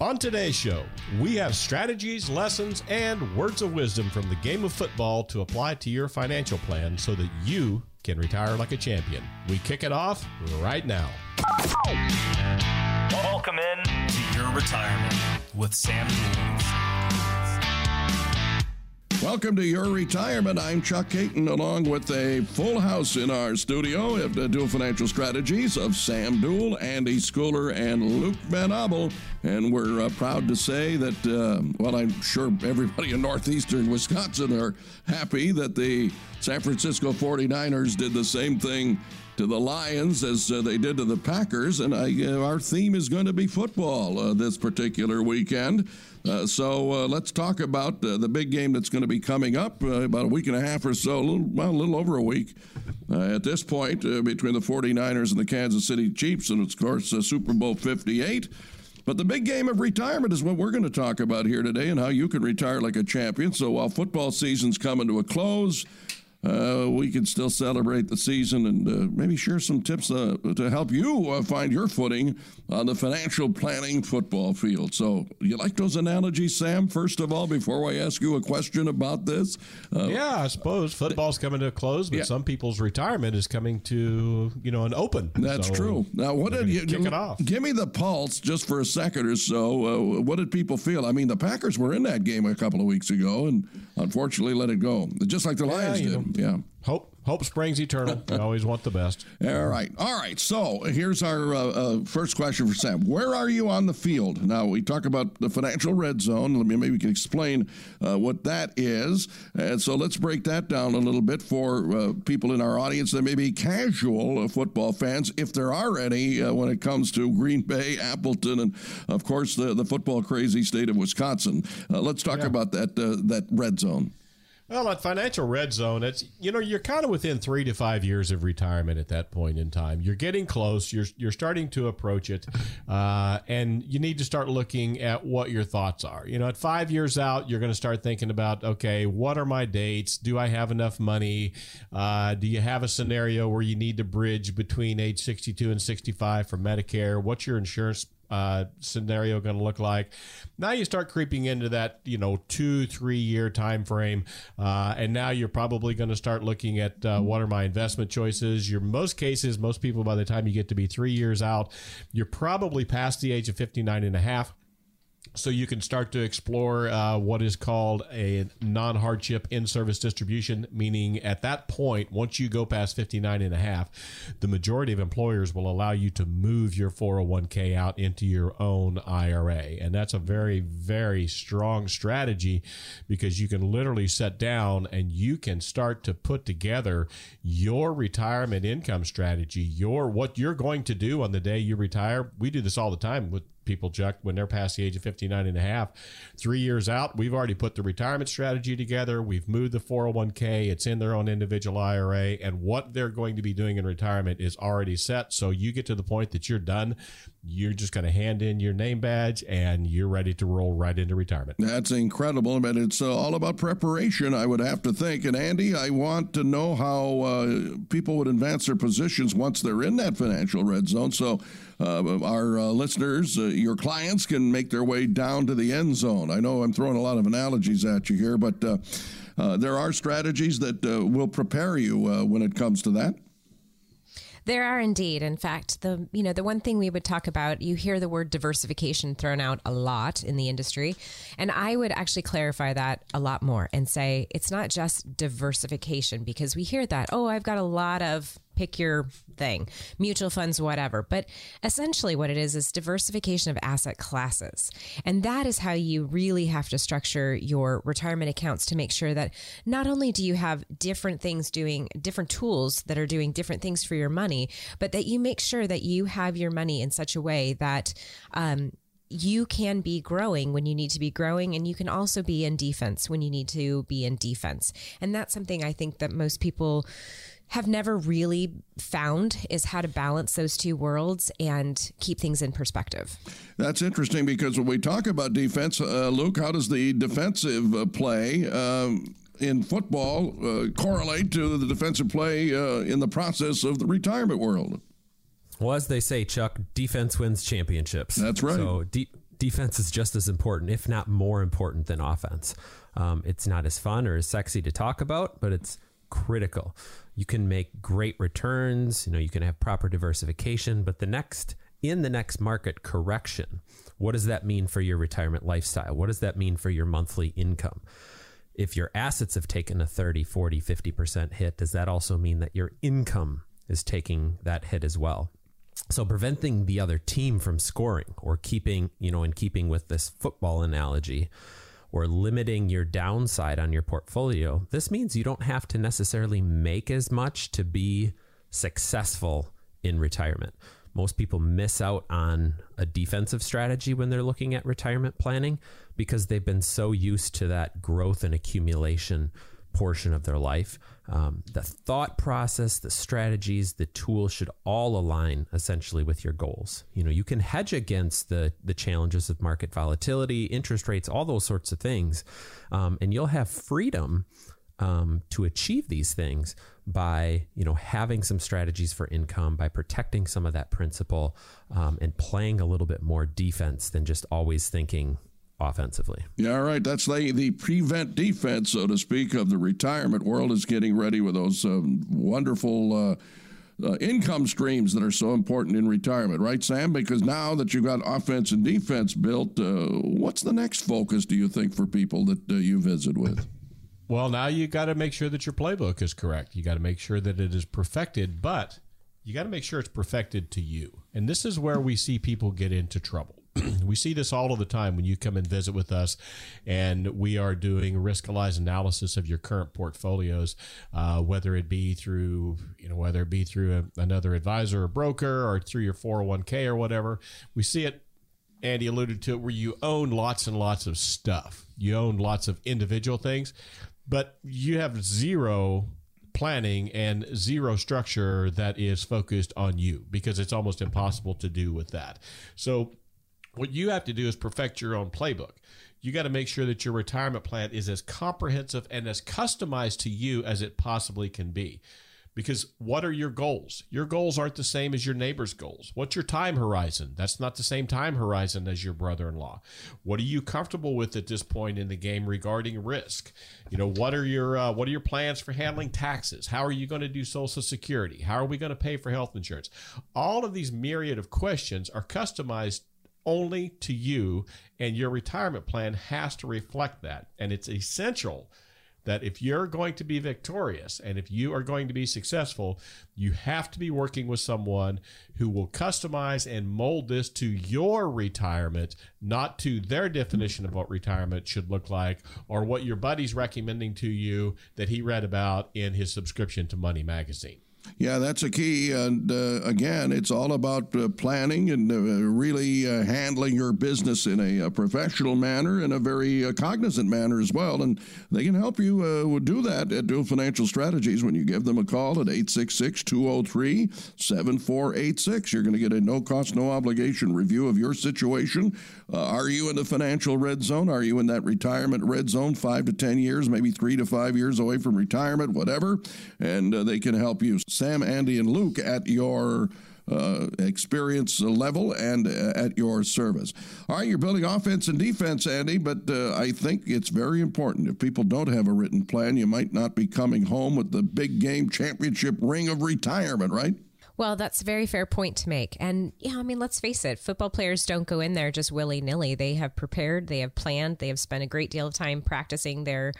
On today's show, we have strategies, lessons, and words of wisdom from the game of football to apply to your financial plan so that you can retire like a champion. We kick it off right now. Welcome in to your retirement with Sam Welcome to your retirement. I'm Chuck Caton, along with a full house in our studio of the Duell Financial Strategies of Sam Duell, Andi Schooler, and Luke Van Abel. And we're uh, proud to say that, uh, well, I'm sure everybody in northeastern Wisconsin are happy that the San Francisco 49ers did the same thing to the Lions as uh, they did to the Packers. And I, uh, our theme is going to be football uh, this particular weekend. Uh, so uh, let's talk about uh, the big game that's going to be coming up about a week and a half or so, a little, well, a little over a week at this point between the 49ers and the Kansas City Chiefs, and of course Super Bowl 58. But the big game of retirement is what we're going to talk about here today and how you can retire like a champion. So while football season's coming to a close, uh, we can still celebrate the season and uh, maybe share some tips uh, to help you uh, find your footing on the financial planning football field. So, you like those analogies, Sam? First of all, before I ask you a question about this, uh, yeah, I suppose football's coming to a close, but yeah. some people's retirement is coming to you know an open. That's so true. Now, what did you kick it off? Give me the pulse just for a second or so. Uh, what did people feel? I mean, the Packers were in that game a couple of weeks ago, and unfortunately let it go, just like the Lions yeah, did. Know, yeah. Hope hope springs eternal. We always want the best. All right, all right. So here's our uh, uh, first question for Sam. Where are you on the field now? We talk about the financial red zone. Let me maybe we can explain uh, what that is. And so let's break that down a little bit for uh, people in our audience that may be casual uh, football fans, if there are any, uh, when it comes to Green Bay, Appleton, and of course the the football crazy state of Wisconsin. let's talk yeah. about that that red zone. Well, at Financial Red Zone, it's you know you're kind of within three to five years of retirement at that point in time. You're getting close. You're you're starting to approach it, uh, and you need to start looking at what your thoughts are. You know, at five years out, you're going to start thinking about okay, what are my dates? Do I have enough money? Uh, do you have a scenario where you need to bridge between age 62 and 65 for Medicare? What's your insurance uh, scenario going to look like. Now you start creeping into that, you know, two, three year time frame, uh, and now you're probably going to start looking at uh, what are my investment choices. Your most cases, most people by the time you get to be three years out, you're probably past the age of 59 and a half so you can start to explore uh, what is called a non-hardship in-service distribution meaning at that point once you go past 59 and a half the majority of employers will allow you to move your 401k out into your own ira and that's a very very strong strategy because you can literally set down and you can start to put together your retirement income strategy your what you're going to do on the day you retire. We do this all the time with people, Chuck, when they're past the age of 59 and a half. Three years out, we've already put the retirement strategy together. We've moved the 401k. It's in their own individual IRA. And what they're going to be doing in retirement is already set. So you get to the point that you're done. You're just going to hand in your name badge and you're ready to roll right into retirement. That's incredible. But it's uh, all about preparation, I would have to think. And Andi, I want to know how uh, people would advance their positions once they're in that financial red zone. So uh, our uh, listeners, uh, your clients can make their way down to the end zone. I know I'm throwing a lot of analogies at you here, but uh, uh, there are strategies that will prepare you when it comes to that. There are indeed. In fact, the you know the one thing we would talk about, you hear the word diversification thrown out a lot in the industry, and I would actually clarify that a lot more and say it's not just diversification because we hear that, oh, I've got a lot of pick your thing, mutual funds, whatever. But essentially, what it is is diversification of asset classes. And that is how you really have to structure your retirement accounts to make sure that not only do you have different things doing, different tools that are doing different things for your money, but that you make sure that you have your money in such a way that, um, you can be growing when you need to be growing and you can also be in defense when you need to be in defense. And that's something I think that most people have never really found is how to balance those two worlds and keep things in perspective. That's interesting because when we talk about defense, uh, Luke, how does the defensive uh, play um, in football uh, correlate to the defensive play uh, in the process of the retirement world? Well, as they say, Chuck, defense wins championships. That's right. So de- defense is just as important, if not more important than offense. Um, it's not as fun or as sexy to talk about, but it's critical. You can make great returns, you know, you can have proper diversification, but the next in the next market correction, what does that mean for your retirement lifestyle? What does that mean for your monthly income? If your assets have taken a 30, 40, 50% hit, does that also mean that your income is taking that hit as well? So preventing the other team from scoring or keeping, you know, in keeping with this football analogy, or limiting your downside on your portfolio, this means you don't have to necessarily make as much to be successful in retirement. Most people miss out on a defensive strategy when they're looking at retirement planning because they've been so used to that growth and accumulation portion of their life. Um, the thought process, the strategies, the tools should all align essentially with your goals. You know, you can hedge against the the challenges of market volatility, interest rates, all those sorts of things, um, and you'll have freedom um, to achieve these things by you know having some strategies for income, by protecting some of that principal, um, and playing a little bit more defense than just always thinking offensively. Yeah, all right. That's the, the prevent defense, so to speak, of the retirement world is getting ready with those um, wonderful uh, uh, income streams that are so important in retirement, right, Sam? Because now that you've got offense and defense built, uh, what's the next focus, do you think, for people that uh, you visit with? Well, now you got to make sure that your playbook is correct. You got to make sure that it is perfected, but you got to make sure it's perfected to you. And this is where we see people get into trouble. we see this all of the time when you come and visit with us and we are doing riskalyze analysis of your current portfolios uh, whether it be through you know whether it be through a, another advisor or broker or through your 401k or whatever. We see it andi alluded to it where you own lots and lots of stuff. You own lots of individual things but you have zero planning and zero structure that is focused on you because it's almost impossible to do with that. So what you have to do is perfect your own playbook. You got to make sure that your retirement plan is as comprehensive and as customized to you as it possibly can be. Because what are your goals? Your goals aren't the same as your neighbor's goals. What's your time horizon? That's not the same time horizon as your brother in law. What are you comfortable with at this point in the game regarding risk? You know, what are your uh, what are your plans for handling taxes? How are you going to do Social Security? How are we going to pay for health insurance? All of these myriad of questions are customized only to you, and your retirement plan has to reflect that. And it's essential that if you're going to be victorious and if you are going to be successful, you have to be working with someone who will customize and mold this to your retirement, not to their definition of what retirement should look like or what your buddy's recommending to you that he read about in his subscription to Money Magazine. Yeah, that's a key. And uh, again, it's all about uh, planning and uh, really uh, handling your business in a, a, professional manner and a very uh, cognizant manner as well. And they can help you uh, do that at Duell Financial Strategies when you give them a call at 866 203 7486. You're going to get a no cost, no obligation review of your situation. are you in the financial red zone? Are you in that retirement red zone, five to 10 years, maybe three to five years away from retirement, whatever? And they can help you. Sam, Andi, and Luke at your uh, experience level and uh, at your service. All right, you're building offense and defense, Andi, but uh, I think it's very important. If people don't have a written plan, you might not be coming home with the big game championship ring of retirement, right? Well, that's a very fair point to make. And yeah, I mean, let's face it, football players don't go in there just willy nilly. They have prepared, they have planned, they have spent a great deal of time practicing their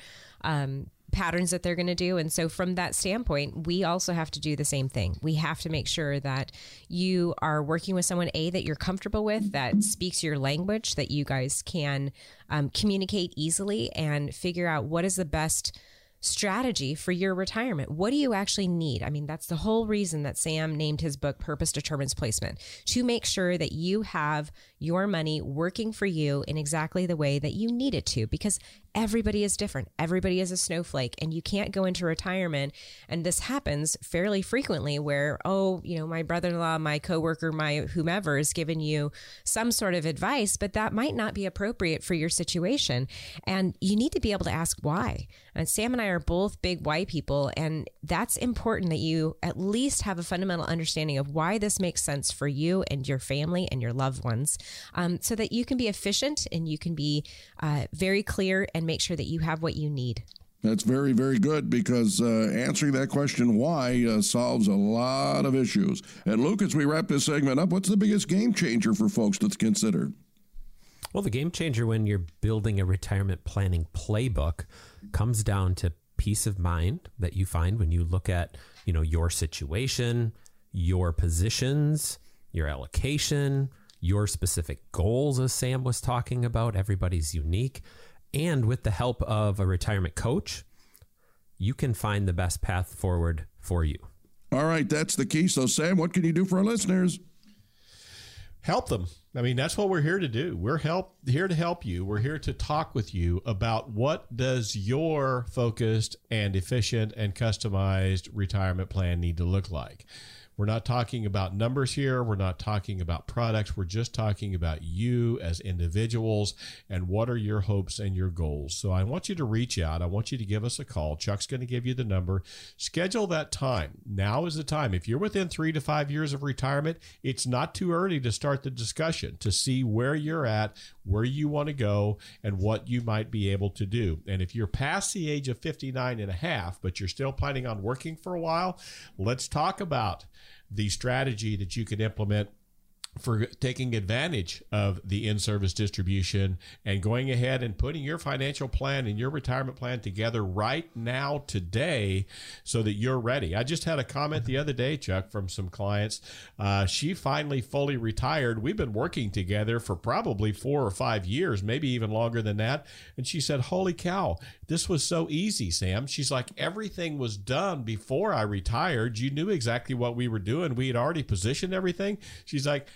um, patterns that they're going to do. And so, from that standpoint, we also have to do the same thing. We have to make sure that you are working with someone, A, that you're comfortable with, that speaks your language, that you guys can um, communicate easily and figure out what is the best strategy for your retirement. What do you actually need? I mean, that's the whole reason that Sam named his book Purpose Determines Placement to make sure that you have your money working for you in exactly the way that you need it to because everybody is different. Everybody is a snowflake, and you can't go into retirement. And this happens fairly frequently where, oh, you know, my brother in law, my coworker, my whomever is giving you some sort of advice, but that might not be appropriate for your situation. And you need to be able to ask why. And Sam and I are both big why people, and that's important that you at least have a fundamental understanding of why this makes sense for you and your family and your loved ones, um, so that you can be efficient and you can be uh, very clear and make sure that you have what you need. That's very, very good because uh, answering that question why uh, solves a lot of issues. And Luke, as we wrap this segment up, what's the biggest game changer for folks to consider? Well, the game changer when you're building a retirement planning playbook comes down to peace of mind that you find when you look at, you know, your situation, your positions, your allocation, your specific goals as Sam was talking about, everybody's unique, and with the help of a retirement coach, you can find the best path forward for you. All right, that's the key. So Sam, what can you do for our listeners? help them. I mean, that's what we're here to do. We're help here to help you. We're here to talk with you about what does your focused and efficient and customized retirement plan need to look like. We're not talking about numbers here. We're not talking about products. We're just talking about you as individuals and what are your hopes and your goals. So I want you to reach out. I want you to give us a call. Chuck's going to give you the number. Schedule that time. Now is the time. If you're within three to five years of retirement, it's not too early to start the discussion to see where you're at, where you want to go, and what you might be able to do. And if you're past the age of 59 and a half, but you're still planning on working for a while, let's talk about the strategy that you could implement for taking advantage of the in-service distribution and going ahead and putting your financial plan and your retirement plan together right now today so that you're ready. I just had a comment the other day chuck from some clients. Uh, she finally fully retired. We've been working together for probably four or five years maybe even longer than that. And she said holy cow this was so easy sam. She's like everything was done before i retired. You knew exactly what we were doing. We had already positioned everything. She's like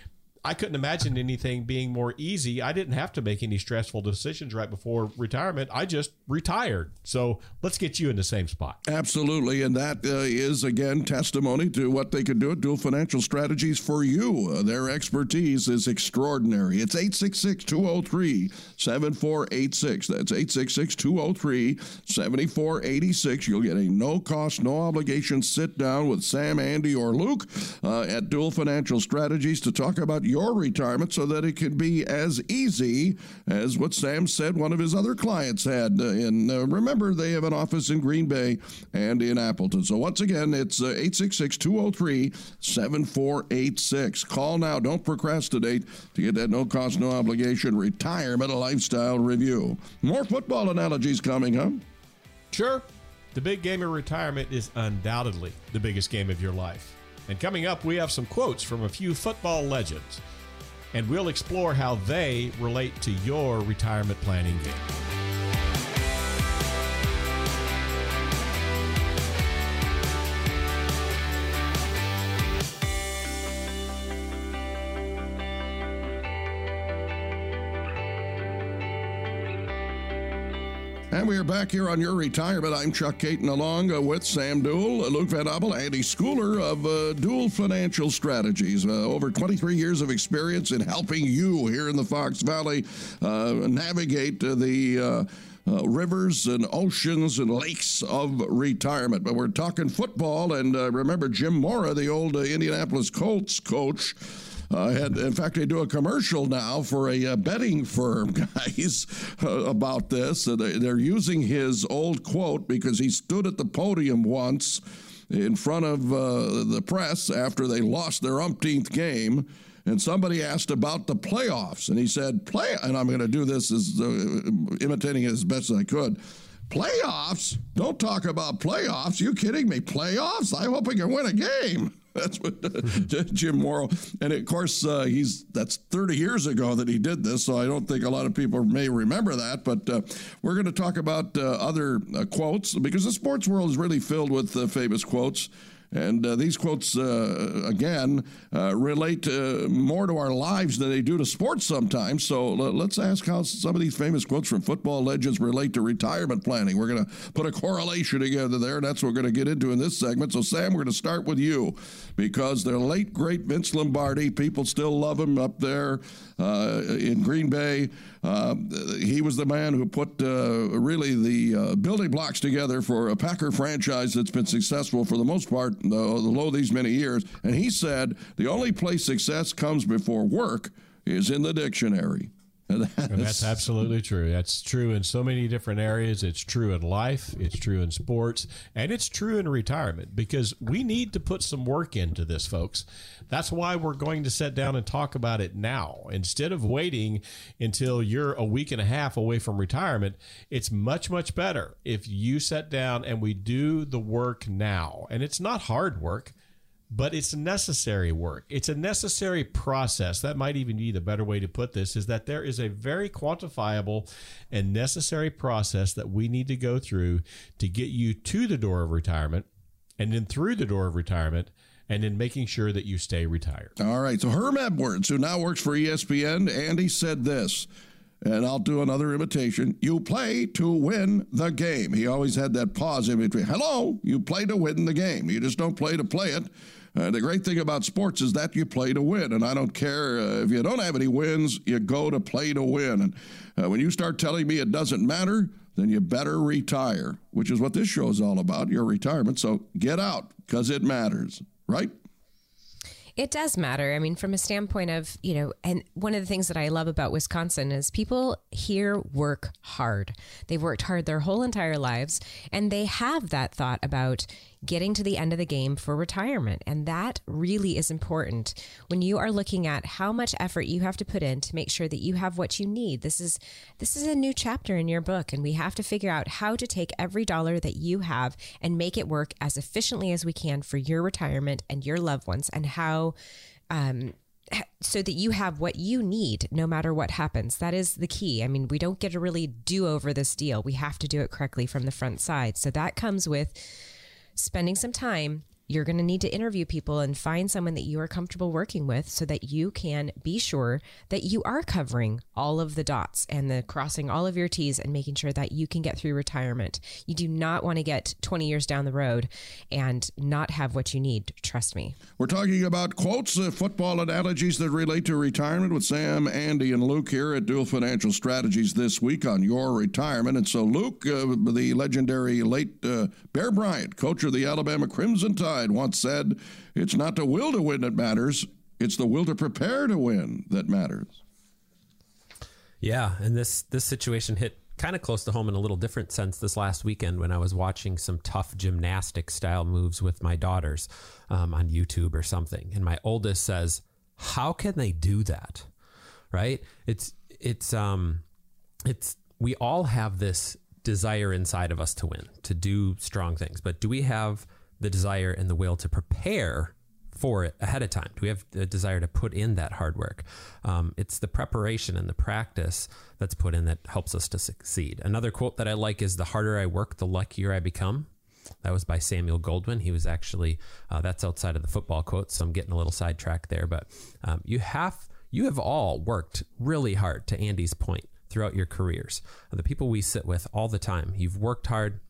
I couldn't imagine anything being more easy. I didn't have to make any stressful decisions right before retirement. I just retired. So let's get you in the same spot. Absolutely. And that uh, is, again, testimony to what they can do at Duell Financial Strategies for you. Uh, their expertise is extraordinary. It's 866 203 7486. That's 866 203 7486. You'll get a no cost, no obligation sit down with Sam, Andi, or Luke uh, at Duell Financial Strategies to talk about your retirement so that it can be as easy as what Sam said one of his other clients had. Uh, and uh, remember, they have an office in Green Bay and in Appleton. So once again, it's 866 203 7486. Call now. Don't procrastinate to get that no cost, no obligation retirement lifestyle review. More football analogies coming, huh? Sure. The big game of retirement is undoubtedly the biggest game of your life. And coming up, we have some quotes from a few football legends, and we'll explore how they relate to your retirement planning game. And we are back here on Your Retirement. I'm Chuck Caton along with Sam Duell, Luke Van Abel, Andy Schooler of uh, Duell Financial Strategies. Uh, over 23 years of experience in helping you here in the Fox Valley uh, navigate the uh, uh, rivers and oceans and lakes of retirement. But we're talking football, and uh, remember Jim Mora, the old uh, Indianapolis Colts coach. Uh, in fact, they do a commercial now for a uh, betting firm, guys, uh, about this. they're using his old quote because he stood at the podium once in front of uh, the press after they lost their umpteenth game. And somebody asked about the playoffs, and he said, "Play." And I'm going to do this as uh, imitating it as best as I could. Playoffs? Don't talk about playoffs. You kidding me? Playoffs? I hope we can win a game. That's what Jim Mora, and of course uh, he's that's 30 years ago that he did this, so I don't think a lot of people may remember that. But uh, we're going to talk about uh, other uh, quotes because the sports world is really filled with uh, famous quotes. And uh, these quotes, uh, again, uh, relate uh, more to our lives than they do to sports sometimes. So let's ask how some of these famous quotes from football legends relate to retirement planning. We're going to put a correlation together there, and that's what we're going to get into in this segment. So, Sam, we're going to start with you because the late, great Vince Lombardi, people still love him up there uh, in Green Bay. Uh, he was the man who put uh, really the uh, building blocks together for a Packer franchise that's been successful for the most part uh, although these many years. And he said the only place success comes before work is in the dictionary. That's, that's, absolutely true. That's true in so many different areas. It's true in life, it's true in sports, and it's true in retirement because we need to put some work into this, folks. That's why we're going to sit down and talk about it now. Instead of waiting until you're a week and a half away from retirement, it's much, much better if you sit down and we do the work now. And it's not hard work but it's necessary work. It's a necessary process. That might even be the better way to put this is that there is a very quantifiable and necessary process that we need to go through to get you to the door of retirement and then through the door of retirement and in making sure that you stay retired. All right. So Herm Edwards, who now works for ESPN, Andi said this and I'll do another imitation. You play to win the game. He always had that pause in between. Hello, you play to win the game. You just don't play to play it. Uh, the great thing about sports is that you play to win, and I don't care uh, if you don't have any wins, you go to play to win. And uh, when you start telling me it doesn't matter, then you better retire, which is what this show is all about your retirement. So get out because it matters, right? It does matter. I mean, from a standpoint of, you know, and one of the things that I love about Wisconsin is people here work hard. They've worked hard their whole entire lives, and they have that thought about, getting to the end of the game for retirement. And that really is important when you are looking at how much effort you have to put in to make sure that you have what you need. This is this is a new chapter in your book and we have to figure out how to take every dollar that you have and make it work as efficiently as we can for your retirement and your loved ones and how um, so that you have what you need no matter what happens. That is the key. I mean, we don't get to really do over this deal. We have to do it correctly from the front side. So that comes with spending some time you're going to need to interview people and find someone that you are comfortable working with so that you can be sure that you are covering all of the dots and the crossing all of your T's and making sure that you can get through retirement. You do not want to get 20 years down the road and not have what you need. Trust me. We're talking about quotes, uh, football analogies that relate to retirement with Sam, Andi, and Luke here at Duell Financial Strategies this week on your retirement. And so, Luke, uh, the legendary late uh, Bear Bryant, coach of the Alabama Crimson Tide, once said, It's not the will to win that matters, it's the will to prepare to win that matters. Yeah, and this this situation hit kind of close to home in a little different sense this last weekend when I was watching some tough gymnastic style moves with my daughters um, on YouTube or something, and my oldest says, "How can they do that?" Right? It's it's um it's we all have this desire inside of us to win, to do strong things, but do we have the desire and the will to prepare for it ahead of time? Do we have the desire to put in that hard work? Um, it's the preparation and the practice that's put in that helps us to succeed. Another quote that I like is The harder I work, the luckier I become. That was by Samuel Goldwyn. He was actually, uh, that's outside of the football quote, so I'm getting a little sidetracked there. But um, you have, you have all worked really hard, to Andi's point, throughout your careers. The people we sit with all the time, you've worked hard,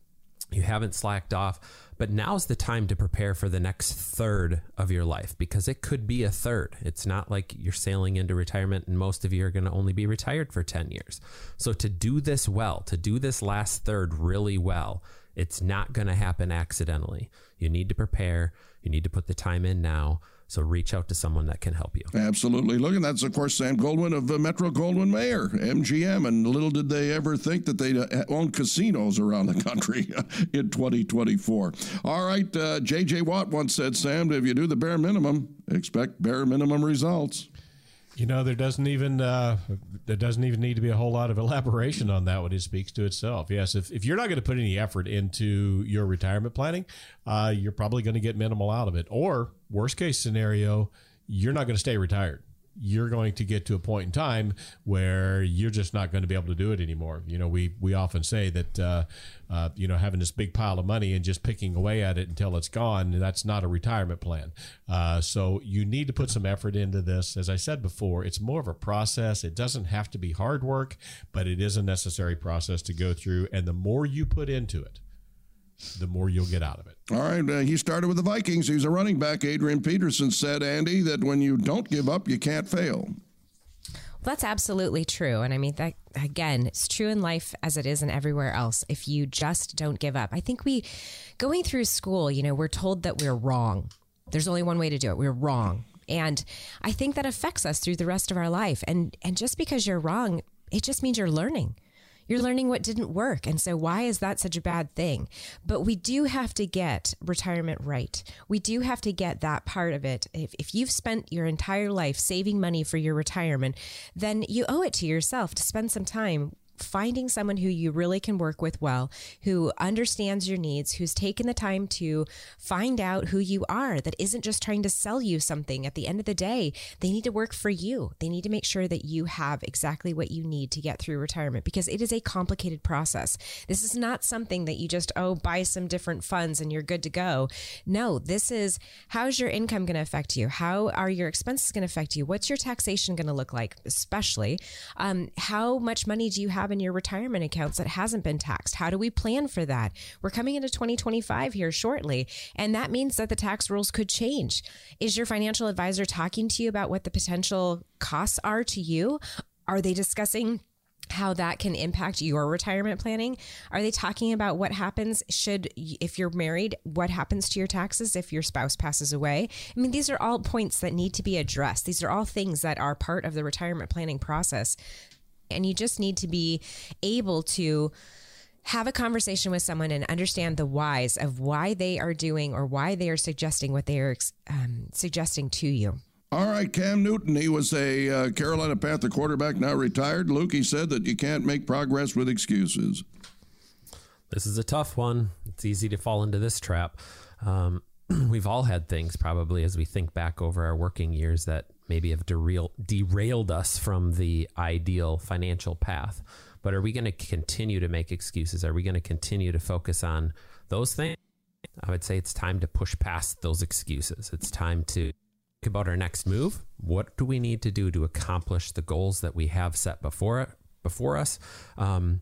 you haven't slacked off, but now's the time to prepare for the next third of your life because it could be a third. It's not like you're sailing into retirement and most of you are going to only be retired for 10 years. So, to do this well, to do this last third really well, it's not going to happen accidentally. You need to prepare, you need to put the time in now. So reach out to someone that can help you. Absolutely. Look, and that's, of course, Sam Goldwyn of uh, Metro Goldwyn Mayer, MGM. And little did they ever think that they'd uh, own casinos around the country in 2024. All right. Uh, J.J. Watt once said, Sam, if you do the bare minimum, expect bare minimum results. You know, there doesn't even uh, there doesn't even need to be a whole lot of elaboration on that when it speaks to itself. Yes, if, if you're not going to put any effort into your retirement planning, uh, you're probably going to get minimal out of it. Or worst case scenario, you're not going to stay retired. You're going to get to a point in time where you're just not going to be able to do it anymore. You know, we we often say that uh, uh, you know having this big pile of money and just picking away at it until it's gone that's not a retirement plan. Uh, so you need to put some effort into this. As I said before, it's more of a process. It doesn't have to be hard work, but it is a necessary process to go through. And the more you put into it, the more you'll get out of it. All right. Uh, he started with the Vikings. He's a running back. Adrian Peterson said, Andi, that when you don't give up, you can't fail. Well, That's absolutely true. And I mean, that again, it's true in life as it is in everywhere else. If you just don't give up, I think we, going through school, you know, we're told that we're wrong. There's only one way to do it. We're wrong. And I think that affects us through the rest of our life. And and just because you're wrong, it just means you're learning. You're learning what didn't work. And so, why is that such a bad thing? But we do have to get retirement right. We do have to get that part of it. If, if you've spent your entire life saving money for your retirement, then you owe it to yourself to spend some time finding someone who you really can work with well, who understands your needs, who's taken the time to find out who you are, that isn't just trying to sell you something. At the end of the day, they need to work for you. They need to make sure that you have exactly what you need to get through retirement because it is a complicated process. This is not something that you just, oh, buy some different funds and you're good to go. No, this is how's your income going to affect you? How are your expenses going to affect you? What's your taxation going to look like, especially? Um, how much money do you have? In your retirement accounts that hasn't been taxed? How do we plan for that? We're coming into 2025 here shortly, and that means that the tax rules could change. Is your financial advisor talking to you about what the potential costs are to you? Are they discussing? how that can impact your retirement planning are they talking about what happens should if you're married what happens to your taxes if your spouse passes away i mean these are all points that need to be addressed these are all things that are part of the retirement planning process and you just need to be able to have a conversation with someone and understand the whys of why they are doing or why they are suggesting what they are um, suggesting to you. All right, Cam Newton, he was a uh, Carolina Panther quarterback, now retired. Luke, he said that you can't make progress with excuses. This is a tough one. It's easy to fall into this trap. Um, we've all had things probably as we think back over our working years that maybe have derailed, derailed us from the ideal financial path. But are we going to continue to make excuses? Are we going to continue to focus on those things? I would say it's time to push past those excuses. It's time to think about our next move. What do we need to do to accomplish the goals that we have set before it, before us? Um,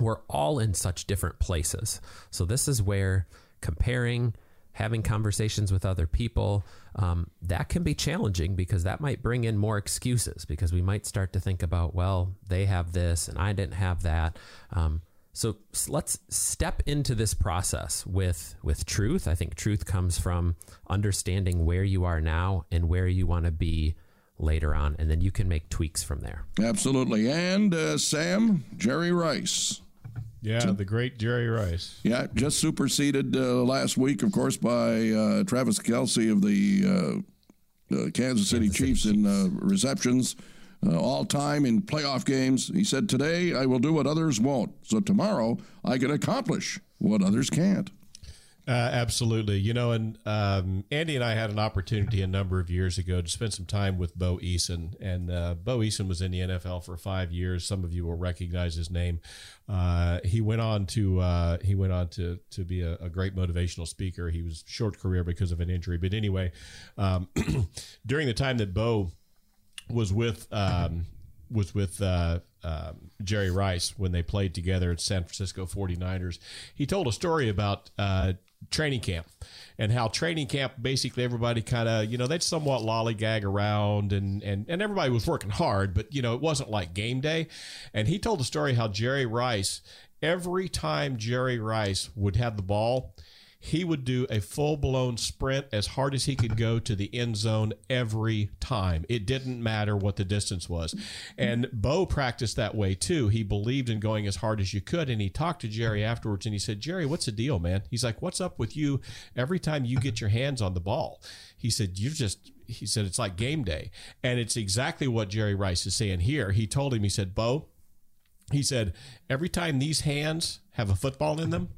we're all in such different places, so this is where comparing having conversations with other people, um, that can be challenging because that might bring in more excuses because we might start to think about, well, they have this and I didn't have that. Um, so let's step into this process with with truth. I think truth comes from understanding where you are now and where you want to be later on, and then you can make tweaks from there. Absolutely. And uh, Sam, Jerry Rice. Yeah, the great Jerry Rice. Yeah, just superseded uh, last week, of course, by uh, Travis Kelce of the uh, uh Kansas City Kansas Chiefs City in uh, receptions, uh, all time in playoff games. He said, Today I will do what others won't. So tomorrow I can accomplish what others can't. Uh, absolutely. You know, and um, Andi and I had an opportunity a number of years ago to spend some time with Bo Eason. And uh, Bo Eason was in the NFL for five years. Some of you will recognize his name. Uh, he went on to uh, he went on to to be a, a, great motivational speaker. He was short career because of an injury, but anyway, um, during the time that Bo was with um, was with uh, um, Jerry Rice when they played together at San Francisco 49ers. He told a story about uh, training camp and how training camp basically everybody kind of you know they'd somewhat lollygag around and, and and everybody was working hard but you know it wasn't like game day. And he told the story how jerry rice every time jerry rice would have the ball he would do a full blown sprint as hard as he could go to the end zone every time. It didn't matter what the distance was. And Bo practiced that way too. He believed in going as hard as you could. And he talked to Jerry afterwards and he said, Jerry, what's the deal, man? He's like, What's up with you every time you get your hands on the ball? He said, You've just, he said, it's like game day. And it's exactly what Jerry Rice is saying here. He told him, he said, Bo, he said, every time these hands have a football in them,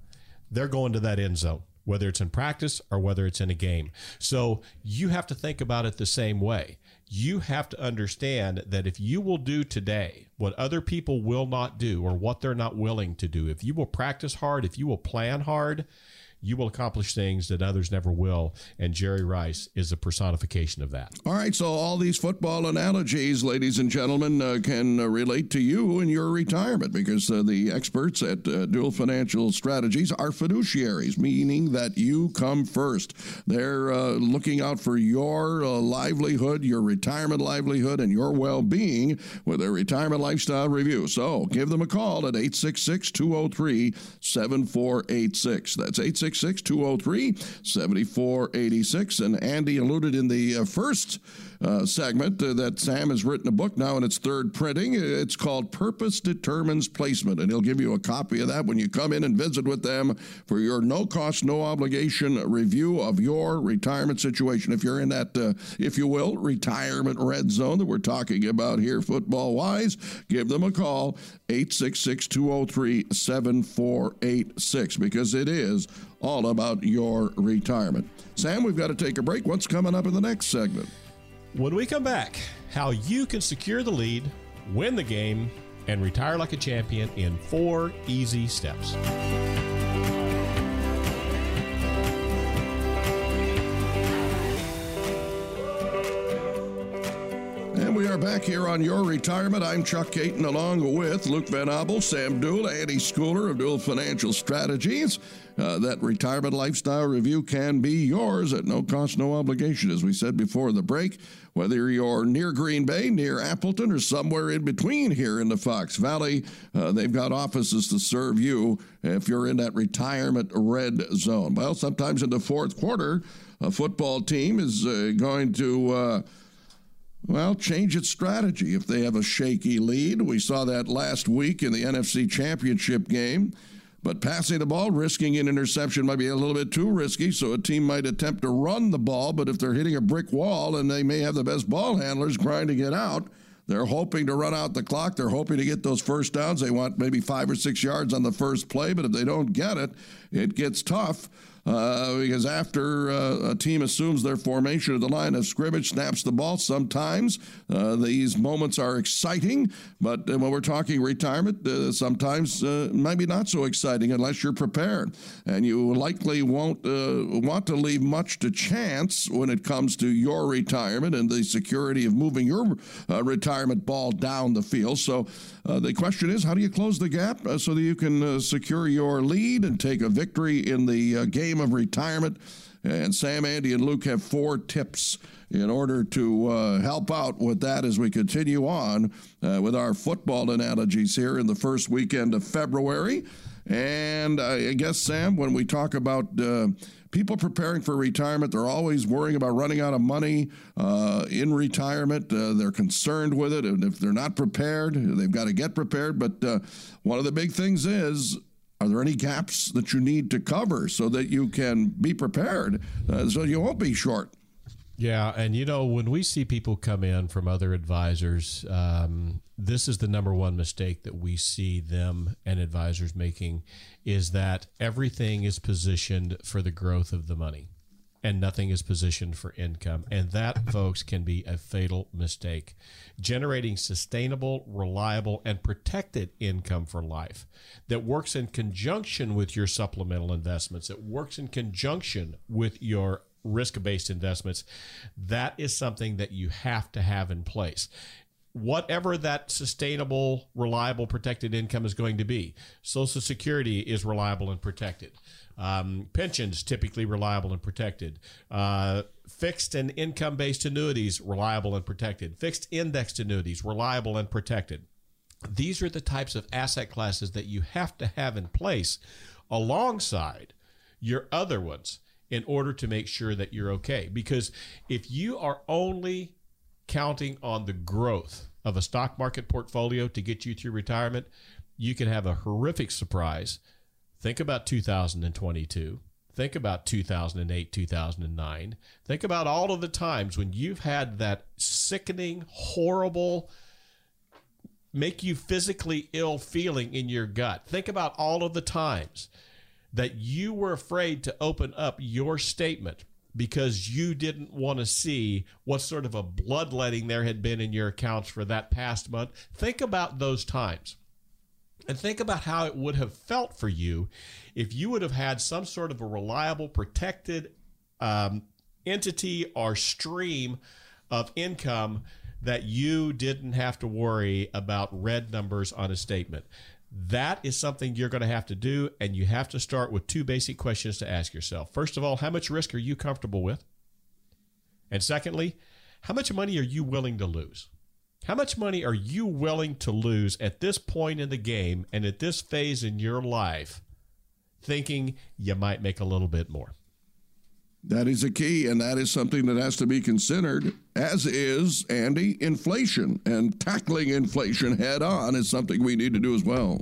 they're going to that end zone whether it's in practice or whether it's in a game. So you have to think about it the same way. You have to understand that if you will do today what other people will not do or what they're not willing to do, if you will practice hard, if you will plan hard, you will accomplish things that others never will. And Jerry Rice is a personification of that. All right, so all these football analogies, ladies and gentlemen, uh, can uh, relate to you in your retirement because uh, the experts at uh, Duell Financial Strategies are fiduciaries, meaning that you come first. They're uh, looking out for your uh, livelihood, your retirement livelihood, and your well being with their retirement lifestyle review. So give them a call at 866 203 7486. That's 866 866 203 7486. And Andi alluded in the uh, first uh, segment uh, that Sam has written a book now in its third printing. It's called Purpose Determines Placement, and he'll give you a copy of that when you come in and visit with them for your no cost, no obligation review of your retirement situation. If you're in that, uh, if you will, retirement red zone that we're talking about here, football wise, give them a call 866 203 7486 because it is all about your retirement. Sam, we've got to take a break. What's coming up in the next segment? When we come back, how you can secure the lead, win the game, and retire like a champion in four easy steps. And we are back here on Your Retirement. I'm Chuck Caton along with Luke Van Sam Duell, Andi Schooler of Duell Financial Strategies. Uh, that retirement lifestyle review can be yours at no cost, no obligation. As we said before the break, whether you're near Green Bay, near Appleton, or somewhere in between here in the Fox Valley, uh, they've got offices to serve you if you're in that retirement red zone. Well, sometimes in the fourth quarter, a football team is uh, going to uh, well, change its strategy if they have a shaky lead. We saw that last week in the NFC Championship game. But passing the ball, risking an interception might be a little bit too risky, so a team might attempt to run the ball, but if they're hitting a brick wall and they may have the best ball handlers grinding it out, they're hoping to run out the clock. They're hoping to get those first downs. They want maybe five or six yards on the first play, but if they don't get it, it gets tough. Uh, because after uh, a team assumes their formation at the line of scrimmage, snaps the ball, sometimes uh, these moments are exciting, but uh, when we're talking retirement, uh, sometimes uh, maybe not so exciting unless you're prepared. And you likely won't want to leave much to chance when it comes to your retirement and the security of moving your retirement ball down the field. So the question is, how do you close the gap so that you can secure your lead and take a victory in the game? game of retirement. And Sam, Andy, and Luke have four tips in order to uh, help out with that as we continue on uh, with our football analogies here in the first weekend of February. And I guess, Sam, when we talk about uh, people preparing for retirement, they're always worrying about running out of money uh, in retirement. Uh, they're concerned with it. And if they're not prepared, they've got to get prepared. But uh, one of the big things is are there any gaps that you need to cover so that you can be prepared uh, so you won't be short? Yeah, and you know when we see people come in from other advisors, um, this is the number one mistake that we see them and advisors making is that everything is positioned for the growth of the money and nothing is positioned for income. And that, folks, can be a fatal mistake. Generating sustainable, reliable, and protected income for life that works in conjunction with your supplemental investments, that works in conjunction with your risk based investments, that is something that you have to have in place whatever that sustainable, reliable, protected income is going to be. Social Security is reliable and protected. Um, pensions typically reliable and protected. Uh, fixed and income based annuities reliable and protected. Fixed indexed annuities reliable and protected. These are the types of asset classes that you have to have in place alongside your other ones in order to make sure that you're okay. Because if you are only counting on the growth of a stock market portfolio to get you through retirement, you can have a horrific surprise Think about 2022. Think about 2008, 2009. Think about all of the times when you've had that sickening, horrible, make you physically ill feeling in your gut. Think about all of the times that you were afraid to open up your statement because you didn't want to see what sort of a bloodletting there had been in your accounts for that past month. Think about those times. And think about how it would have felt for you if you would have had some sort of a reliable, protected um, entity or stream of income that you didn't have to worry about red numbers on a statement. That is something you're going to have to do, and you have to start with two basic questions to ask yourself. First of all, how much risk are you comfortable with? And secondly, how much money are you willing to lose? How much money are you willing to lose at this point in the game and at this phase in your life, thinking you might make a little bit more? That is a key, and that is something that has to be considered, as is, Andi, inflation. And tackling inflation head on is something we need to do as well.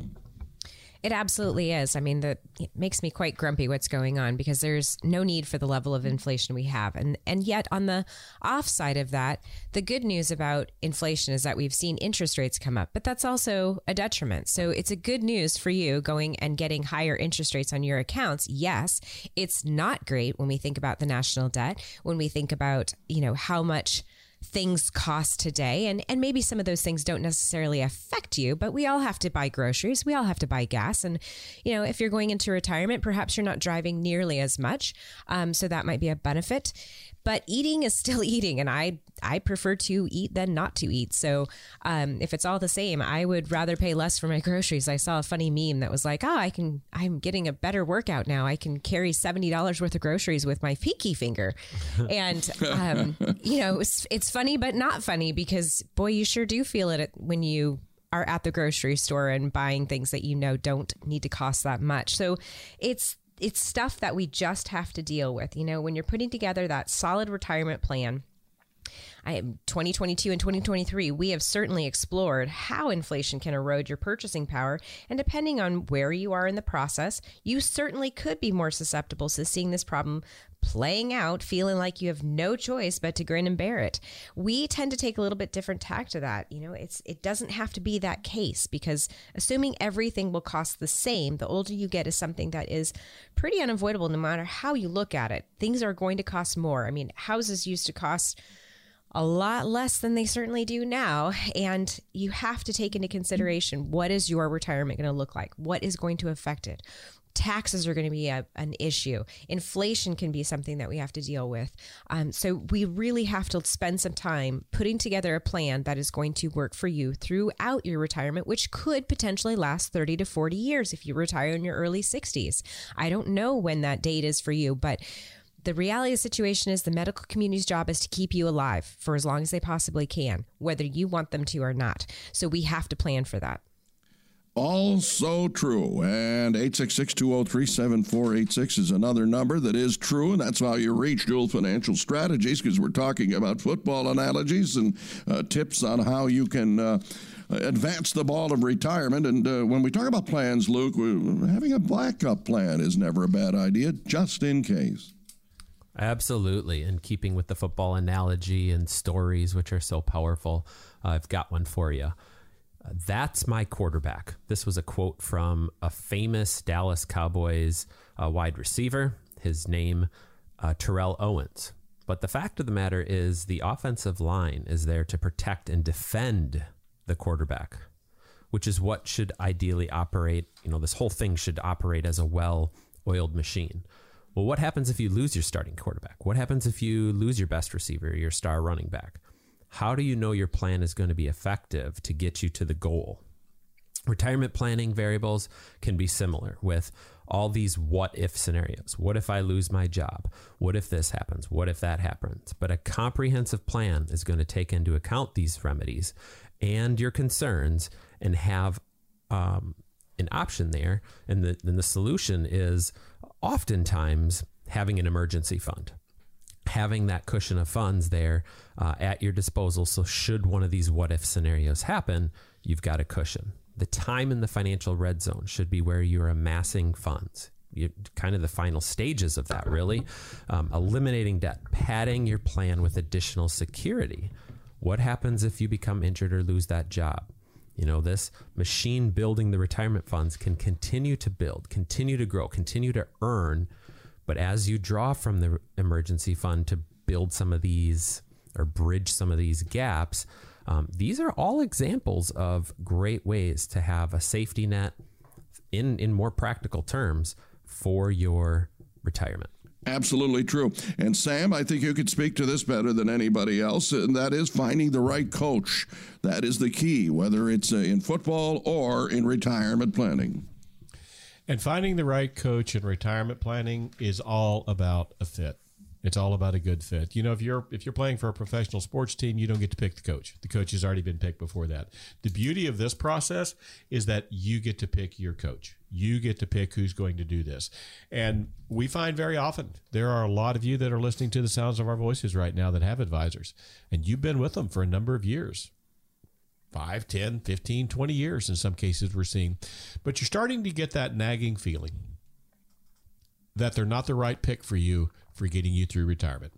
It absolutely is. I mean, that it makes me quite grumpy what's going on because there's no need for the level of inflation we have. And and yet on the offside of that, the good news about inflation is that we've seen interest rates come up, but that's also a detriment. So it's a good news for you going and getting higher interest rates on your accounts. Yes, it's not great when we think about the national debt, when we think about, you know, how much things cost today. And and maybe some of those things don't necessarily affect you but we all have to buy groceries. We all have to buy gas. And you know if you're going into retirement perhaps you're not driving nearly as much. Um, so that might be a benefit but eating is still eating and i i prefer to eat than not to eat. So um, if it's all the same i would rather pay less for my groceries. I saw a funny meme that was like oh i can i'm getting a better workout now. I can carry $70 worth of groceries with my pinky finger. And um, you know it's, it's funny but not funny because boy you sure do feel it when you are at the grocery store and buying things that you know don't need to cost that much. So it's it's stuff that we just have to deal with. You know, when you're putting together that solid retirement plan, I am 2022 and 2023, we have certainly explored how inflation can erode your purchasing power. And depending on where you are in the process, you certainly could be more susceptible to seeing this problem playing out, feeling like you have no choice but to grin and bear it. We tend to take a little bit different tack to that. You know, it's it doesn't have to be that case because assuming everything will cost the same, the older you get is something that is pretty unavoidable no matter how you look at it. Things are going to cost more. I mean, houses used to cost a lot less than they certainly do now. And you have to take into consideration what is your retirement going to look like? What is going to affect it? Taxes are going to be a, an issue. Inflation can be something that we have to deal with. Um, so we really have to spend some time putting together a plan that is going to work for you throughout your retirement, which could potentially last 30 to 40 years if you retire in your early 60s. I don't know when that date is for you, but the reality of the situation is the medical community's job is to keep you alive for as long as they possibly can, whether you want them to or not. So we have to plan for that. Also true. And 866 203 7486 is another number that is true. And that's how you reach Duell Financial Strategies because we're talking about football analogies and uh, tips on how you can. Uh, advance the ball of retirement. And uh, when we talk about plans, Luke, having a backup plan is never a bad idea, just in case. Absolutely. And keeping with the football analogy and stories, which are so powerful, uh, I've got one for you. That's my quarterback. This was a quote from a famous Dallas Cowboys uh, wide receiver. His name, uh, Terrell Owens. But the fact of the matter is, the offensive line is there to protect and defend the quarterback, which is what should ideally operate. You know, this whole thing should operate as a well oiled machine. Well, what happens if you lose your starting quarterback? What happens if you lose your best receiver, your star running back? How do you know your plan is going to be effective to get you to the goal? Retirement planning variables can be similar with all these what if scenarios. What if I lose my job? What if this happens? What if that happens? But a comprehensive plan is going to take into account these remedies and your concerns and have um, an option there. And the, and the solution is oftentimes having an emergency fund having that cushion of funds there uh, at your disposal. So should one of these what if scenarios happen you've got a cushion. The time in the financial red zone should be where you're amassing funds. You, kind of the final stages of that really. Um, eliminating debt padding your plan with additional security. What happens if you become injured or lose that job You know, this machine building the retirement funds can continue to build, continue to grow, continue to earn. But as you draw from the emergency fund to build some of these or bridge some of these gaps, um, these are all examples of great ways to have a safety net in, in more practical terms for your retirement. Absolutely true. And Sam, I think you could speak to this better than anybody else, and that is finding the right coach. That is the key, whether it's uh, in football or in retirement planning. And finding the right coach in retirement planning is all about a fit. It's all about a good fit. You know, if you're if you're playing for a professional sports team, you don't get to pick the coach. The coach has already been picked before that. The beauty of this process is that you get to pick your coach. You get to pick who's going to do this. And we find very often there are a lot of you that are listening to the sounds of our voices right now that have advisors, and you've been with them for a number of years. 5, 10, 15, 20 years in some cases we're seeing. But you're starting to get that nagging feeling that they're not the right pick for you for getting you through retirement.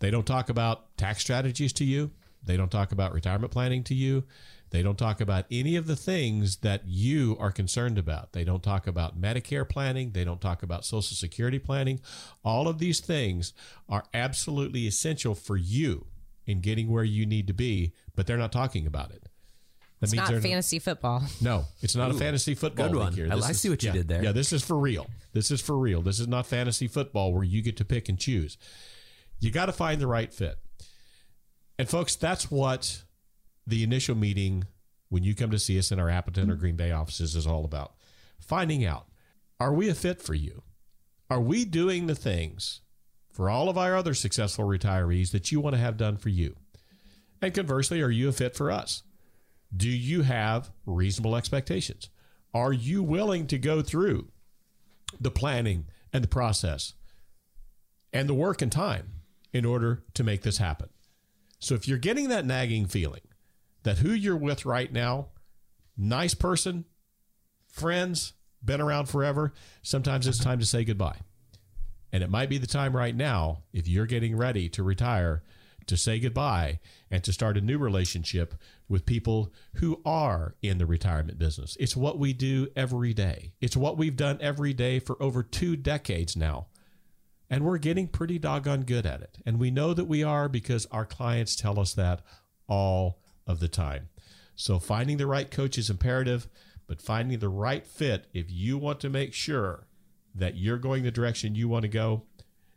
They don't talk about tax strategies to you. They don't talk about retirement planning to you. They don't talk about any of the things that you are concerned about. They don't talk about Medicare planning. They don't talk about Social Security planning. All of these things are absolutely essential for you in getting where you need to be, but they're not talking about it. That it's not fantasy football. No, it's not Ooh, a fantasy football. Good one. Here. I, I see what you yeah, did there. Yeah, this is for real. This is for real. This is not fantasy football where you get to pick and choose. You got to find the right fit. And folks, that's what the initial meeting when you come to see us in our Appleton or Green Bay offices is all about. Finding out are we a fit for you? Are we doing the things for all of our other successful retirees that you want to have done for you? And conversely, are you a fit for us? Do you have reasonable expectations? Are you willing to go through the planning and the process and the work and time in order to make this happen? So if you're getting that nagging feeling that who you're with right now, nice person, friends, been around forever, sometimes it's time to say goodbye. And it might be the time right now, if you're getting ready to retire, to say goodbye and to start a new relationship with people who are in the retirement business. It's what we do every day. It's what we've done every day for over two decades now. And we're getting pretty doggone good at it. And we know that we are because our clients tell us that all of the time. So finding the right coach is imperative, but finding the right fit, if you want to make sure that you're going the direction you want to go,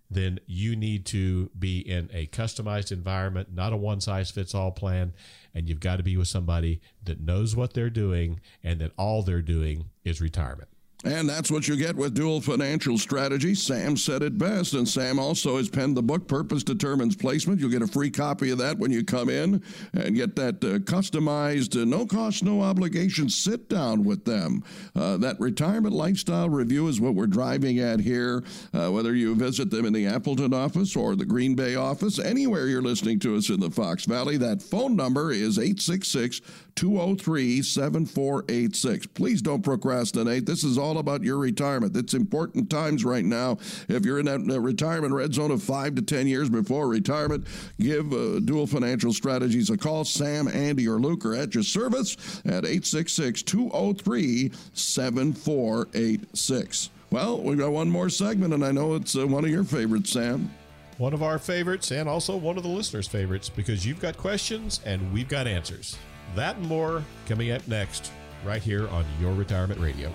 then you need to be in a customized environment, not a one size fits all plan. And you've got to be with somebody that knows what they're doing and that all they're doing is retirement. And that's what you get with Duell Financial Strategy. Sam said it best, and Sam also has penned the book Purpose Determines Placement. You'll get a free copy of that when you come in and get that uh, customized, uh, no cost, no obligation sit down with them. Uh, that retirement lifestyle review is what we're driving at here. Uh, whether you visit them in the Appleton office or the Green Bay office, anywhere you're listening to us in the Fox Valley, that phone number is 866 203 7486. Please don't procrastinate. This is all about your retirement. It's important times right now. If you're in that retirement red zone of five to 10 years before retirement, give uh, Duell Financial Strategies a call. Sam, Andi, or Luke are at your service at 866 203 7486. Well, we've got one more segment, and I know it's uh, one of your favorites, Sam one of our favorites and also one of the listeners' favorites because you've got questions and we've got answers. That and more coming up next, right here on Your Retirement Radio.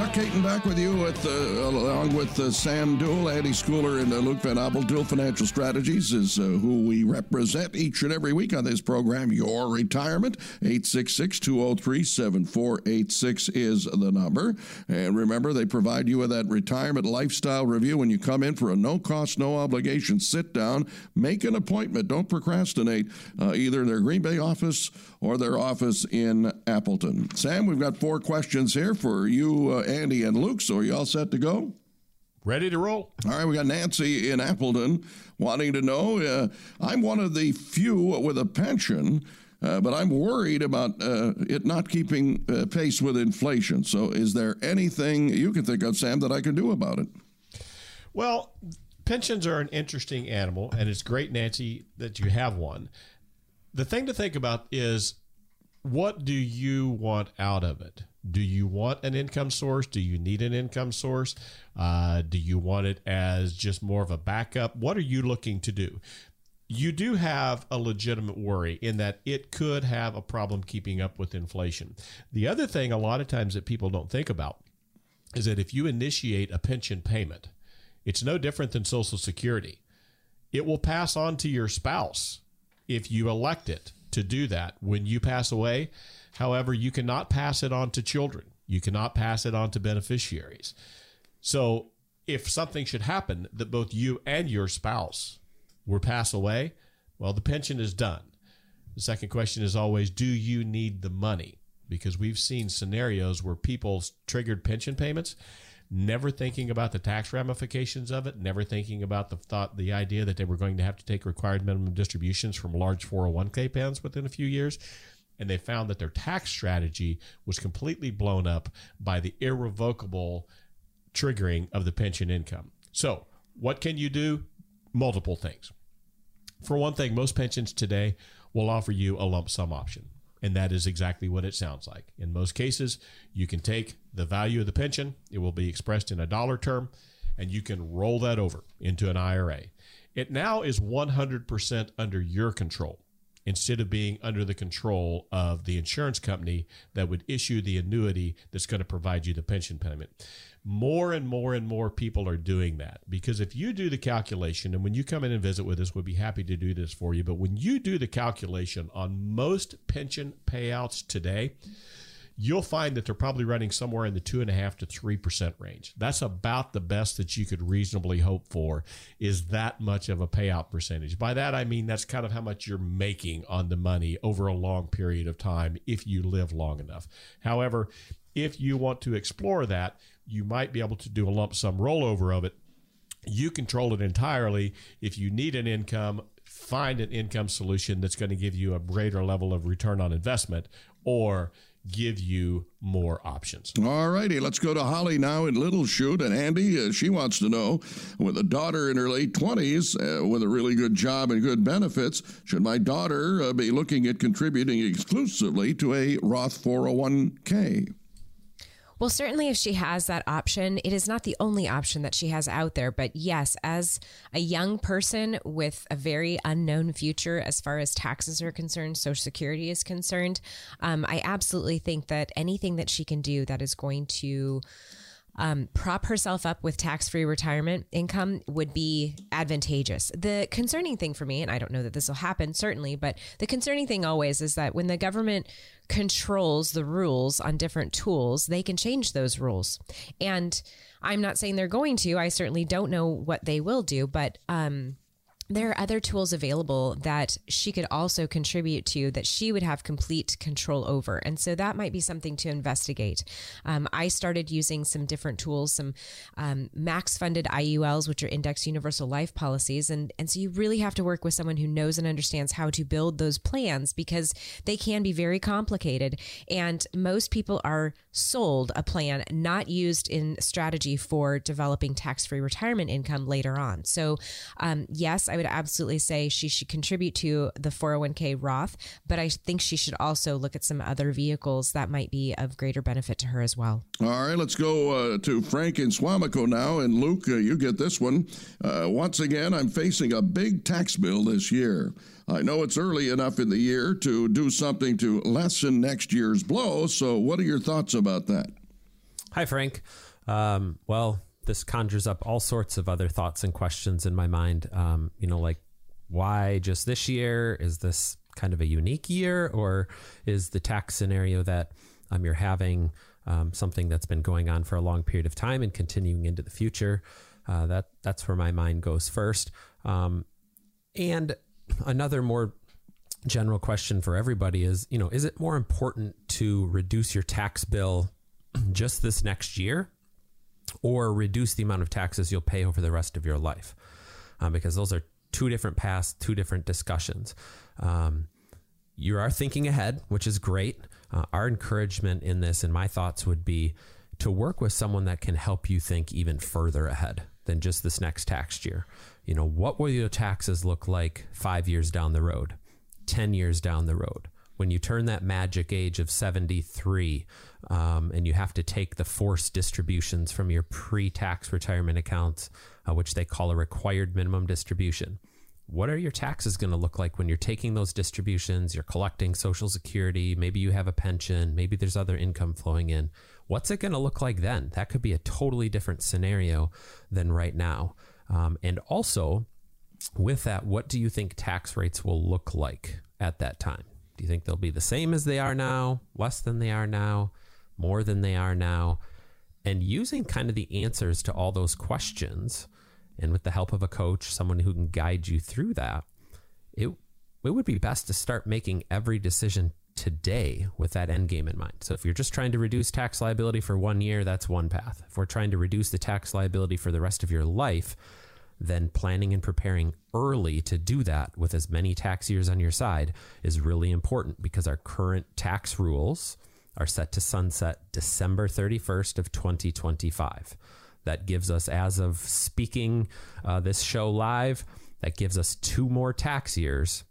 Chuck Kaiton back with you with, uh, along with uh, Sam Duell, Andi Schooler, and uh, Luke Van. Duell Financial Strategies is uh, who we represent each and every week on this program. Your Retirement, 866-203-7486 is the number. And remember, they provide you with that retirement lifestyle review when you come in for a no-cost, no-obligation sit-down. Make an appointment. Don't procrastinate, uh, either in their Green Bay office or their office in Appleton. Sam, we've got four questions here for you Andi and Luke. So are you all set to go? Ready to roll. All right, we got Nancy in Appleton wanting to know. Uh, I'm one of the few with a pension, uh, but I'm worried about uh, it not keeping uh, pace with inflation. So, is there anything you can think of, Sam, that I can do about it? Well, pensions are an interesting animal, and it's great, Nancy, that you have one. The thing to think about is what do you want out of it? Do you want an income source? Do you need an income source? Uh, do you want it as just more of a backup? What are you looking to do? You do have a legitimate worry in that it could have a problem keeping up with inflation. The other thing, a lot of times, that people don't think about is that if you initiate a pension payment, it's no different than Social Security. It will pass on to your spouse if you elect it to do that when you pass away. However, you cannot pass it on to children. You cannot pass it on to beneficiaries. So, if something should happen that both you and your spouse were pass away, well, the pension is done. The second question is always do you need the money? Because we've seen scenarios where people triggered pension payments never thinking about the tax ramifications of it, never thinking about the thought, the idea that they were going to have to take required minimum distributions from large 401k plans within a few years. And they found that their tax strategy was completely blown up by the irrevocable triggering of the pension income. So, what can you do? Multiple things. For one thing, most pensions today will offer you a lump sum option. And that is exactly what it sounds like. In most cases, you can take the value of the pension, it will be expressed in a dollar term, and you can roll that over into an IRA. It now is 100% under your control instead of being under the control of the insurance company that would issue the annuity that's going to provide you the pension payment. More and more and more people are doing that because if you do the calculation and when you come in and visit with us we'll be happy to do this for you but when you do the calculation on most pension payouts today you'll find that they're probably running somewhere in the two and a half to three percent range that's about the best that you could reasonably hope for is that much of a payout percentage by that i mean that's kind of how much you're making on the money over a long period of time if you live long enough however if you want to explore that you might be able to do a lump sum rollover of it. You control it entirely. If you need an income, find an income solution that's going to give you a greater level of return on investment or give you more options. All righty, let's go to Holly now in Little Chute. And Andi, uh, she wants to know with a daughter in her late 20s uh, with a really good job and good benefits, should my daughter uh, be looking at contributing exclusively to a Roth 401k? Well, certainly if she has that option, it is not the only option that she has out there. But yes, as a young person with a very unknown future as far as taxes are concerned, Social Security is concerned, um, I absolutely think that anything that she can do that is going to um, prop herself up with tax free retirement income would be advantageous. The concerning thing for me, and I don't know that this will happen certainly, but the concerning thing always is that when the government controls the rules on different tools, they can change those rules. And I'm not saying they're going to. I certainly don't know what they will do, but um, there are other tools available that she could also contribute to that she would have complete control over. And so that might be something to investigate. Um, I started using some different tools, some um, max funded IULs, which are index universal life policies. And, and so you really have to work with someone who knows and understands how to build those plans because they can be very complicated. And most people are sold a plan not used in strategy for developing tax free retirement income later on. So, um, yes, I would absolutely say she should contribute to the 401k Roth, but I think she should also look at some other vehicles that might be of greater benefit to her as well. All right, let's go uh, to Frank in Suamico now. And Luke, uh, you get this one. Uh, once again, I'm facing a big tax bill this year. I know it's early enough in the year to do something to lessen next year's blow. So, what are your thoughts about that? Hi, Frank. Um, well, this conjures up all sorts of other thoughts and questions in my mind. Um, you know, like why just this year? Is this kind of a unique year, or is the tax scenario that um, you're having um, something that's been going on for a long period of time and continuing into the future? Uh, that that's where my mind goes first. Um, and another more general question for everybody is, you know, is it more important to reduce your tax bill just this next year or reduce the amount of taxes you'll pay over the rest of your life. Um, because those are two different paths, two different discussions. Um, you are thinking ahead, which is great. Uh, our encouragement in this and my thoughts would be to work with someone that can help you think even further ahead than just this next tax year. You know, what will your taxes look like five years down the road, 10 years down the road? When you turn that magic age of 73 um, and you have to take the forced distributions from your pre tax retirement accounts, uh, which they call a required minimum distribution what are your taxes going to look like when you're taking those distributions? You're collecting Social Security, maybe you have a pension, maybe there's other income flowing in. What's it going to look like then? That could be a totally different scenario than right now. Um, and also, with that, what do you think tax rates will look like at that time? Do you think they'll be the same as they are now, less than they are now, more than they are now? And using kind of the answers to all those questions and with the help of a coach, someone who can guide you through that, it it would be best to start making every decision today with that end game in mind. So if you're just trying to reduce tax liability for one year, that's one path. If we're trying to reduce the tax liability for the rest of your life, then planning and preparing early to do that with as many tax years on your side is really important because our current tax rules are set to sunset December 31st of 2025 that gives us, as of speaking uh, this show live, that gives us two more tax years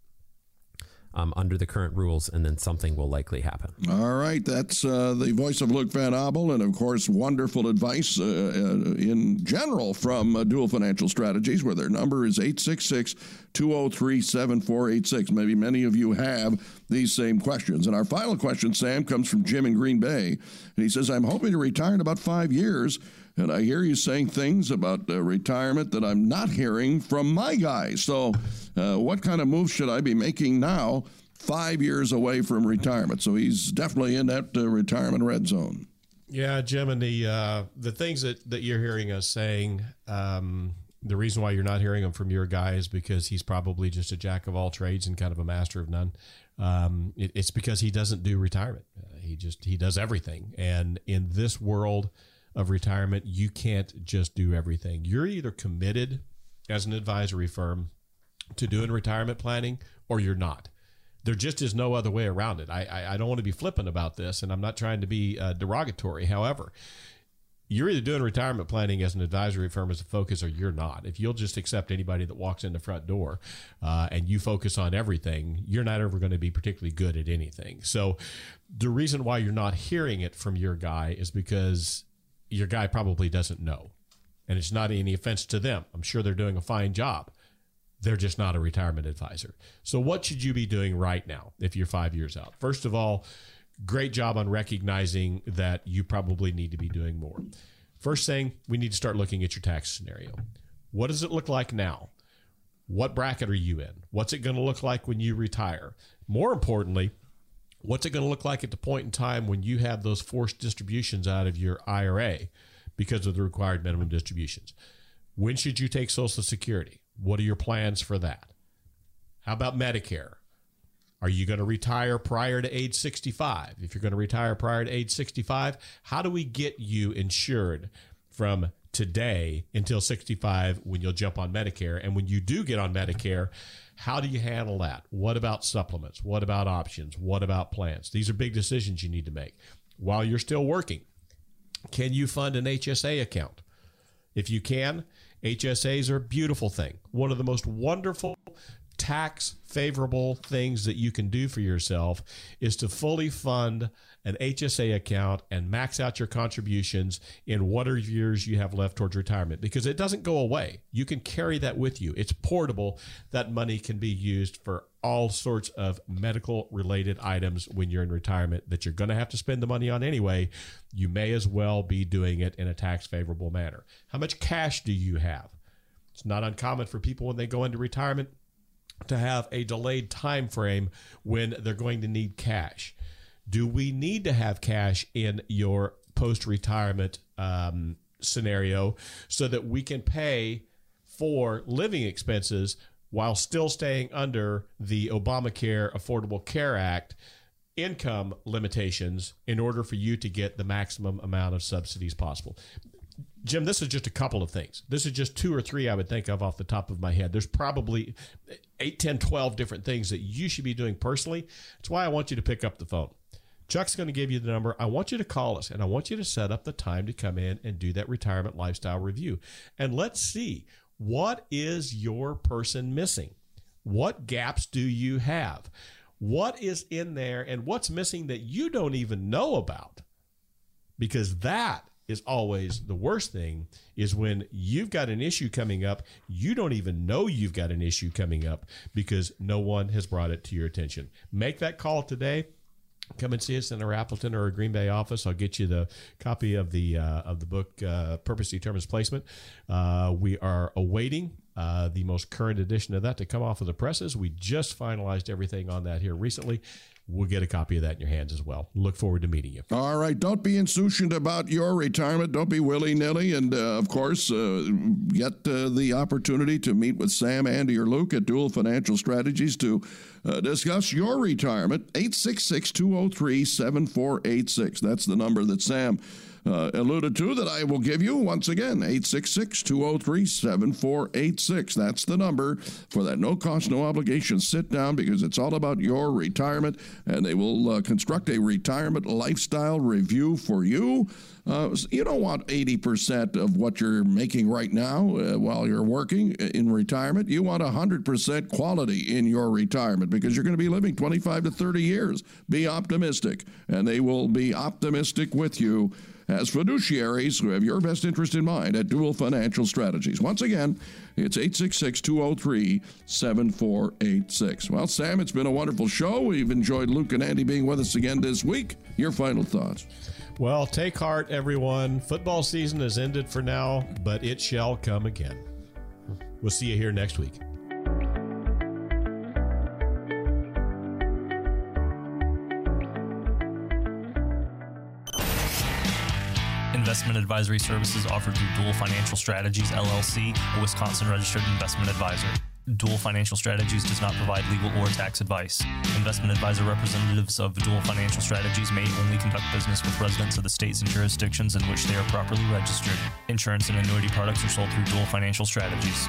um, under the current rules, and then something will likely happen. All right, that's uh, the voice of Luke Van Abel, and of course, wonderful advice uh, uh in general from uh, Duell Financial Strategies, where their number is 866 203 7486. Maybe many of you have these same questions. And our final question, Sam, comes from Jim in Green Bay, and he says, I'm hoping to retire in about five years. And I hear you saying things about uh, retirement that I'm not hearing from my guys. So, uh, what kind of moves should I be making now, five years away from retirement? So, he's definitely in that uh, retirement red zone. Yeah, Jim, and the uh, the things that, that you're hearing us saying, um, the reason why you're not hearing them from your guy is because he's probably just a jack of all trades and kind of a master of none. Um, it, it's because he doesn't do retirement. Uh, he just he does everything, and in this world of retirement, you can't just do everything. You're either committed as an advisory firm to doing retirement planning or you're not. There just is no other way around it. I, I, I don't want to be flippant about this, and I'm not trying to be uh, derogatory. However, you're either doing retirement planning as an advisory firm as a focus or you're not. If you'll just accept anybody that walks in the front door uh, and you focus on everything, you're not ever going to be particularly good at anything. So, the reason why you're not hearing it from your guy is because your guy probably doesn't know. And it's not any offense to them. I'm sure they're doing a fine job. They're just not a retirement advisor. So, what should you be doing right now if you're five years out? First of all, great job on recognizing that you probably need to be doing more. First thing, we need to start looking at your tax scenario. What does it look like now? What bracket are you in? What's it going to look like when you retire? More importantly, What's it going to look like at the point in time when you have those forced distributions out of your IRA because of the required minimum distributions? When should you take Social Security? What are your plans for that? How about Medicare? Are you going to retire prior to age 65? If you're going to retire prior to age 65, how do we get you insured from today until 65 when you'll jump on Medicare? And when you do get on Medicare, how do you handle that? What about supplements? What about options? What about plans? These are big decisions you need to make while you're still working. Can you fund an HSA account? If you can, HSAs are a beautiful thing. One of the most wonderful tax favorable things that you can do for yourself is to fully fund an HSA account and max out your contributions in whatever years you have left towards retirement because it doesn't go away. You can carry that with you. It's portable. That money can be used for all sorts of medical related items when you're in retirement that you're going to have to spend the money on anyway. You may as well be doing it in a tax favorable manner. How much cash do you have? It's not uncommon for people when they go into retirement to have a delayed time frame when they're going to need cash do we need to have cash in your post retirement um, scenario so that we can pay for living expenses while still staying under the Obamacare Affordable Care Act income limitations in order for you to get the maximum amount of subsidies possible. Jim, this is just a couple of things. This is just two or three I would think of off the top of my head. There's probably 8, 10, 12 different things that you should be doing personally. That's why I want you to pick up the phone. Chuck's going to give you the number. I want you to call us and I want you to set up the time to come in and do that retirement lifestyle review. And let's see what is your person missing? What gaps do you have? What is in there and what's missing that you don't even know about? Because that is always the worst thing is when you've got an issue coming up, you don't even know you've got an issue coming up because no one has brought it to your attention. Make that call today. Come and see us in our Appleton or a Green Bay office. I'll get you the copy of the uh, of the book uh, "Purpose Determines Placement." Uh, we are awaiting uh, the most current edition of that to come off of the presses. We just finalized everything on that here recently, we'll get a copy of that in your hands as well. Look forward to meeting you. All right. Don't be insouciant about your retirement. Don't be willy nilly. And uh, of course, uh, get uh, the opportunity to meet with Sam, Andi, or Luke at Duell Financial Strategies to uh, discuss your retirement. 866 203 7486. That's the number that Sam uh, alluded to that I will give you once again 866 203 7486. That's the number for that no cost, no obligation sit down because it's all about your retirement and they will uh, construct a retirement lifestyle review for you. Uh, you don't want 80% of what you're making right now uh, while you're working in retirement. You want 100% quality in your retirement because you're going to be living 25 to 30 years. Be optimistic, and they will be optimistic with you as fiduciaries who have your best interest in mind at Duell Financial Strategies. Once again, it's 866 203 7486. Well, Sam, it's been a wonderful show. We've enjoyed Luke and Andi being with us again this week. Your final thoughts. Well, take heart, everyone. Football season has ended for now, but it shall come again. We'll see you here next week. Investment advisory services offered through Duell Financial Strategies LLC, a Wisconsin registered investment advisor. Duell Financial Strategies does not provide legal or tax advice. Investment advisor representatives of Duell Financial Strategies may only conduct business with residents of the states and jurisdictions in which they are properly registered. Insurance and annuity products are sold through Duell Financial Strategies.